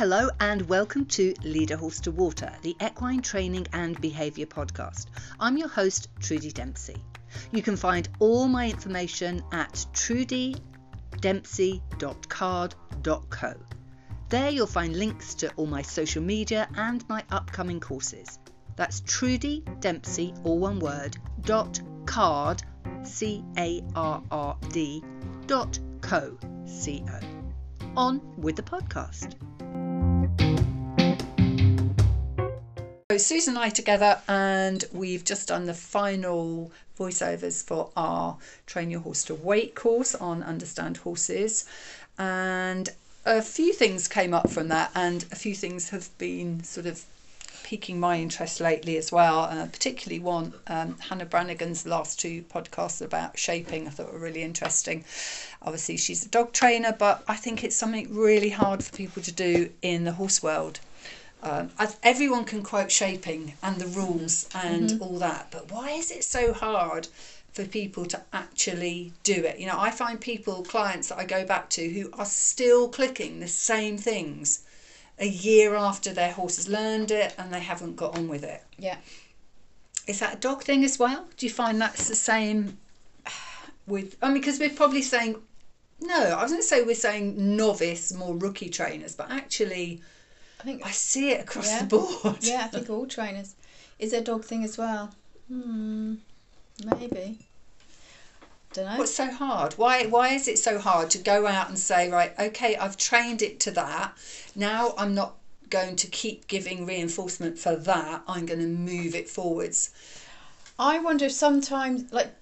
Hello and welcome to Lead a Horse to Water, the equine training and behaviour podcast. I'm your host, Trudy Dempsey. You can find all my information at trudydempsey.carrd.co. There you'll find links to all my social media and my upcoming courses. That's Trudy Dempsey, all one word, dot carrd, C A R R D, dot co, C O. On with the podcast. Susan and I together, and we've just done the final voiceovers for our Train Your Horse to Wait course on Understand Horses. And a few things came up from that, and a few things have been sort of piquing my interest lately as well. Uh, particularly one, um, Hannah Branigan's last two podcasts about shaping, I thought were really interesting. Obviously, she's a dog trainer, but I think it's something really hard for people to do in the horse world. Um, everyone can quote shaping and the rules and mm-hmm. all that, but why is it so hard for people to actually do it? You know, I find people, clients that I go back to, who are still clicking the same things a year after their horse has learned it and they haven't got on with it. Yeah. Is that a dog thing as well? Do you find that's the same with? I mean, because we're probably saying, no, I was going to say we're saying novice, more rookie trainers, but actually I think I see it across yeah. the board. yeah, I think all trainers. Is it a dog thing as well? Hmm, maybe. Don't know. What's so hard? Why why is it so hard to go out and say, right, okay, I've trained it to that. Now I'm not going to keep giving reinforcement for that. I'm going to move it forwards. I wonder if sometimes, like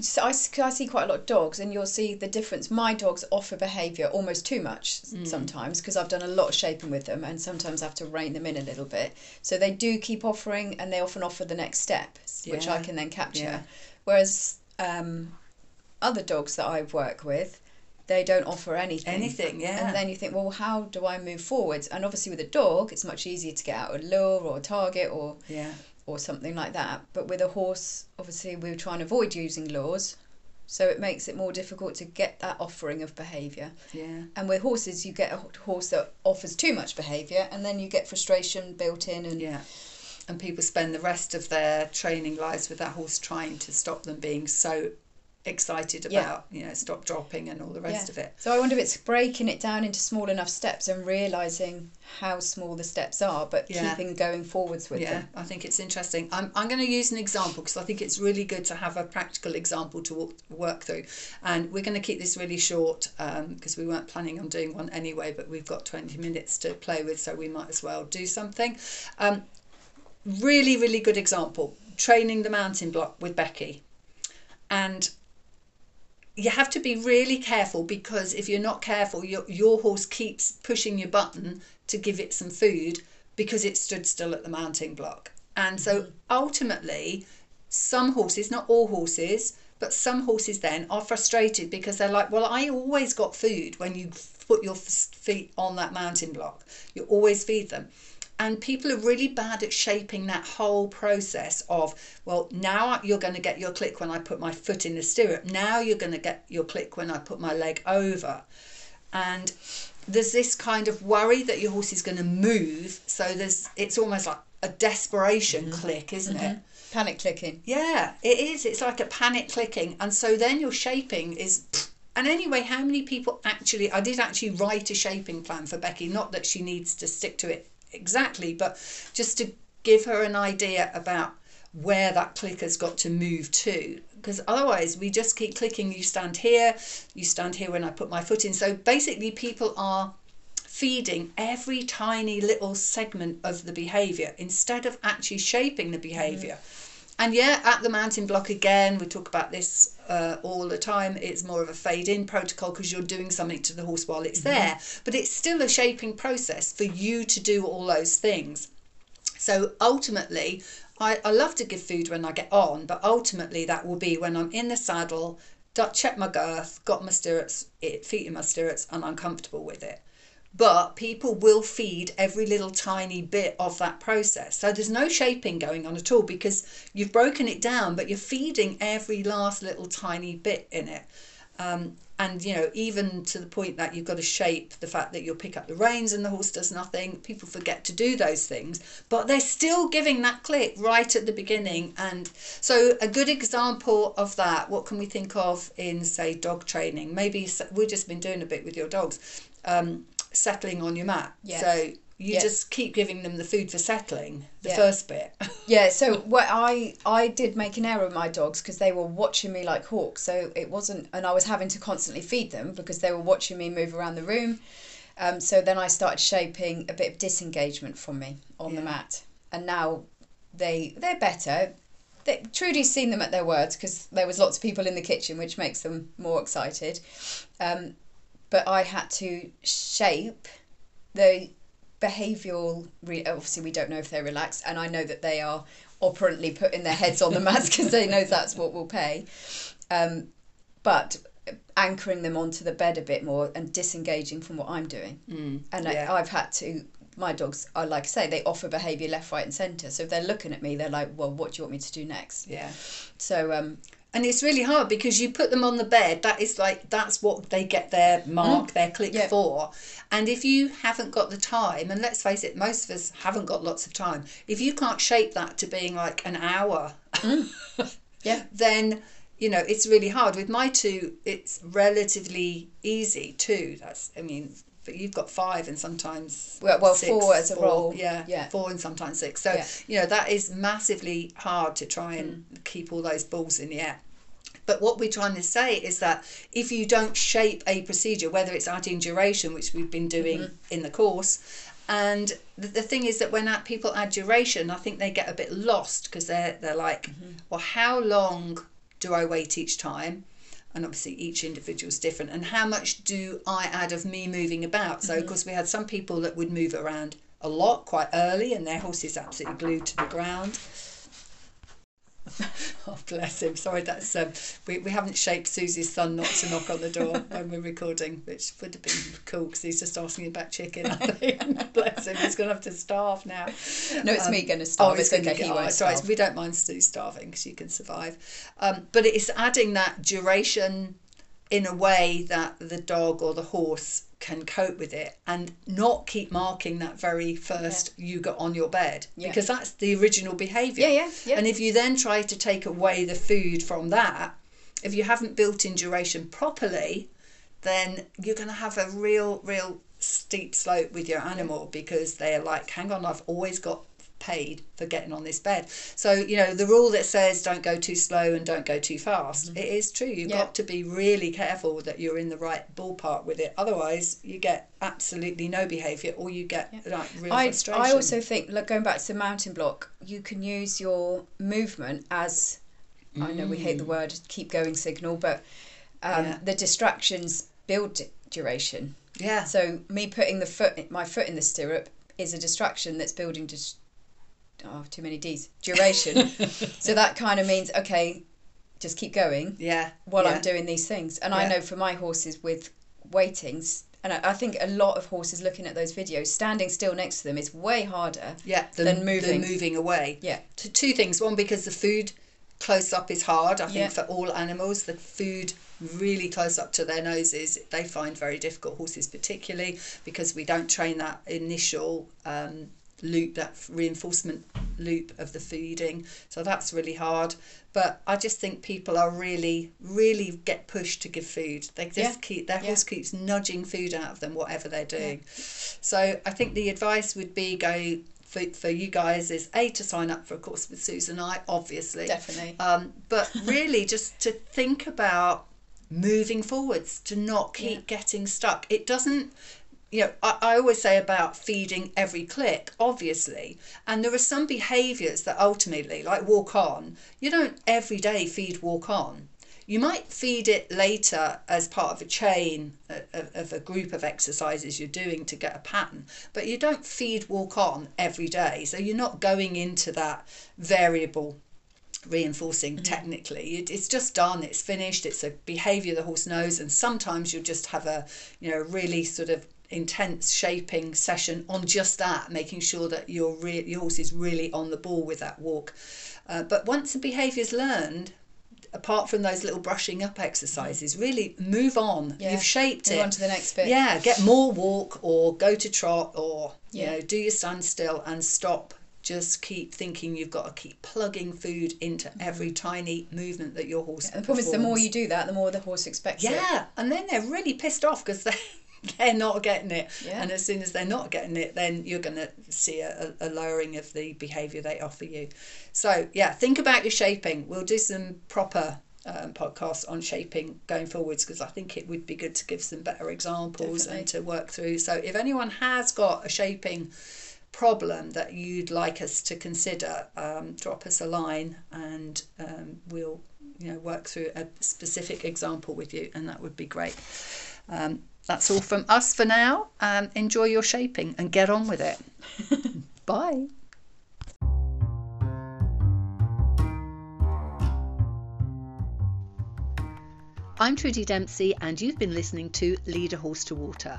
so I, I see quite a lot of dogs and you'll see the difference my dogs offer behavior almost too much mm. sometimes because i've done a lot of shaping with them and sometimes i have to rein them in a little bit so they do keep offering and they often offer the next step yeah. which i can then capture yeah. whereas um, other dogs that i work with they don't offer anything. Anything, yeah. And then you think, well, how do I move forwards? And obviously, with a dog, it's much easier to get out a lure or a target or yeah or something like that. But with a horse, obviously, we were trying to avoid using lures. So it makes it more difficult to get that offering of behaviour. Yeah. And with horses, you get a horse that offers too much behaviour, and then you get frustration built in. And yeah. And people spend the rest of their training lives with that horse trying to stop them being so excited about yeah. you know stop dropping and all the rest yeah. of it so i wonder if it's breaking it down into small enough steps and realizing how small the steps are but yeah. keeping going forwards with yeah them. i think it's interesting i'm, I'm going to use an example because i think it's really good to have a practical example to walk, work through and we're going to keep this really short because um, we weren't planning on doing one anyway but we've got 20 minutes to play with so we might as well do something um, really really good example training the mounting block with becky and you have to be really careful because if you're not careful, your, your horse keeps pushing your button to give it some food because it stood still at the mounting block. And so mm-hmm. ultimately, some horses, not all horses, but some horses then are frustrated because they're like, well, I always got food when you put your feet on that mounting block. You always feed them and people are really bad at shaping that whole process of well now you're going to get your click when i put my foot in the stirrup now you're going to get your click when i put my leg over and there's this kind of worry that your horse is going to move so there's it's almost like a desperation mm-hmm. click isn't mm-hmm. it panic clicking yeah it is it's like a panic clicking and so then your shaping is and anyway, how many people actually? I did actually write a shaping plan for Becky. Not that she needs to stick to it exactly, but just to give her an idea about where that clicker's got to move to because otherwise we just keep clicking you stand here you stand here when i put my foot in so basically people are feeding every tiny little segment of the behavior instead of actually shaping the behavior mm. And yeah at the mounting block again we talk about this uh, all the time. It's more of a fade in protocol because you're doing something to the horse while it's mm-hmm. there, but it's still a shaping process for you to do all those things. So ultimately, I, I love to give food when I get on, but ultimately that will be when I'm in the saddle, check my girth, got my stirrups, feet in my stirrups, and I'm comfortable with it but people will feed every little tiny bit of that process. So there's no shaping going on at all because you've broken it down, but you're feeding every last little tiny bit in it. Um, and you know, even to the point that you've got to shape the fact that you'll pick up the reins and the horse does nothing. People forget to do those things, but they're still giving that click right at the beginning. And so, a good example of that, what can we think of in, say, dog training? Maybe we've just been doing a bit with your dogs, um, settling on your mat. So you Yeah. just keep giving them the food for settling, the Yeah. first bit. Yeah, so what I I did make an error with my dogs because they were watching me like hawks. So it wasn't, and I was having to constantly feed them because they were watching me move around the room. Um, so then I started shaping a bit of disengagement from me on the mat, and now they they're better. They, Trudy's seen them at their words because there was lots of people in the kitchen, which makes them more excited. Um, but I had to shape the behavioural re- obviously we don't know if they're relaxed and i know that they are operantly putting their heads on the mats because they know that's what will pay um, but anchoring them onto the bed a bit more and disengaging from what i'm doing Mm, and yeah. I, i've had to my dogs are like i say they offer behaviour left right and centre so if they're looking at me they're like well what do you want me to do next yeah. so um, And it's really hard because you put them on the bed. That is like that's what they get their mark, mm. their click Yeah. for. And if you haven't got the time, and let's face it, most of us haven't got lots of time. If you can't shape that to being like an hour, mm. Yeah. then you know it's really hard. With my two, it's relatively easy too. That's I mean. But you've got five and sometimes Well- well, six, four as a four, role. Yeah, Yeah. four and sometimes six. So Yeah. you know that is massively hard to try and hmm. keep all those balls in the air. But what we're trying to say is that if you don't shape a procedure, whether it's adding duration, which we've been doing mm-hmm. in the course, and the, the thing is that when that people add duration, I think they get a bit lost because they're they're like, mm-hmm. well, how long do I wait each time? And obviously each individual is different. And how much do I add of me moving about? So of mm-hmm. course we had some people that would move around a lot quite early, and their horse is absolutely glued to the ground. Oh, bless him. Sorry, that's um, we, we haven't shaped Susie's son not to knock on the door when we're recording, which would have been cool because he's just asking about chicken. I think. bless him, he's going to have to starve now. no it's Um, me going to starve it's he's gonna okay he oh, won't it's all right. starve. We don't mind Stu starving because you can survive. Um, but it's adding that duration in a way that the dog or the horse can cope with it and not keep marking that very first you got on your bed Yeah. because that's the original behavior. yeah yeah yeah And if you then try to take away the food from that, if you haven't built in duration properly, then you're going to have a real, real steep slope with your animal because they're like, hang on, I've always got paid for getting on this bed. So, you know, the rule that says don't go too slow and don't go too fast, it is true. You've Yeah. got to be really careful that you're in the right ballpark with it. Otherwise, you get absolutely no behavior or you get like real I, frustration. I also think, like going back to the mounting block, you can use your movement as I know we hate the word keep going signal, but um, Yeah. the distractions build duration. yeah. So me putting the foot, my foot in the stirrup, is a distraction that's building dis- oh too many D's duration. so that kind of means okay, just keep going Yeah. while yeah. I'm doing these things. And I know for my horses with waitings, and I, I think a lot of horses looking at those videos, standing still next to them is way harder. Yeah, the, than moving. the moving away. Yeah. T- two things. One, because the food close up is hard. I think Yeah. for all animals, the food really close up to their noses they find very difficult. Horses particularly because we don't train that initial um, loop, that reinforcement loop of the feeding. So that's really hard. But I just think people are really, really get pushed to give food. They just Yeah. keep their Yeah. horse keeps nudging food out of them, whatever they're doing. So I think the advice would be go for, for you guys is a to sign up for a course with Susan I, obviously. Definitely. Um, but really just to think about moving forwards, to not keep Yeah. getting stuck. It doesn't you know, I, I always say about feeding every click, obviously. And there are some behaviours that ultimately, like walk on, you don't every day feed walk on. You might feed it later as part of a chain of, of- a group of exercises you're doing to get a pattern, but you don't feed walk on every day. So you're not going into that variable reinforcing mm-hmm. technically it, it's just done it's finished it's a behavior the horse knows and sometimes you'll just have a you know really sort of intense shaping session on just that making sure that your re- your horse is really on the ball with that walk uh, but once the behavior's learned apart from those little brushing up exercises, really move on. Yeah. You've shaped Move it. on to the next bit. Yeah, get more walk or go to trot or you Yeah. know do your standstill and stop. Just keep thinking you've got to keep plugging food into every tiny movement that your horse. And the problem is, the more you do that, the more the horse expects it. Yeah, and then they're really pissed off because they they're not getting it. Yeah. And as soon as they're not getting it, then you're going to see a, a lowering of the behaviour they offer you. So yeah, think about your shaping. We'll do some proper. Um, podcasts on shaping going forwards because I think it would be good to give some better examples Definitely. and to work through. So, if anyone has got a shaping problem that you'd like us to consider, um, drop us a line and um, we'll you know work through a specific example with you, and that would be great. Um, that's all from us for now. Um, enjoy your shaping and get on with it. Bye. I'm Trudy Dempsey, and you've been listening to Lead a Horse to Water.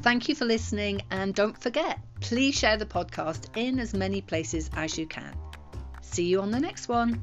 Thank you for listening, and don't forget, please share the podcast in as many places as you can. See you on the next one.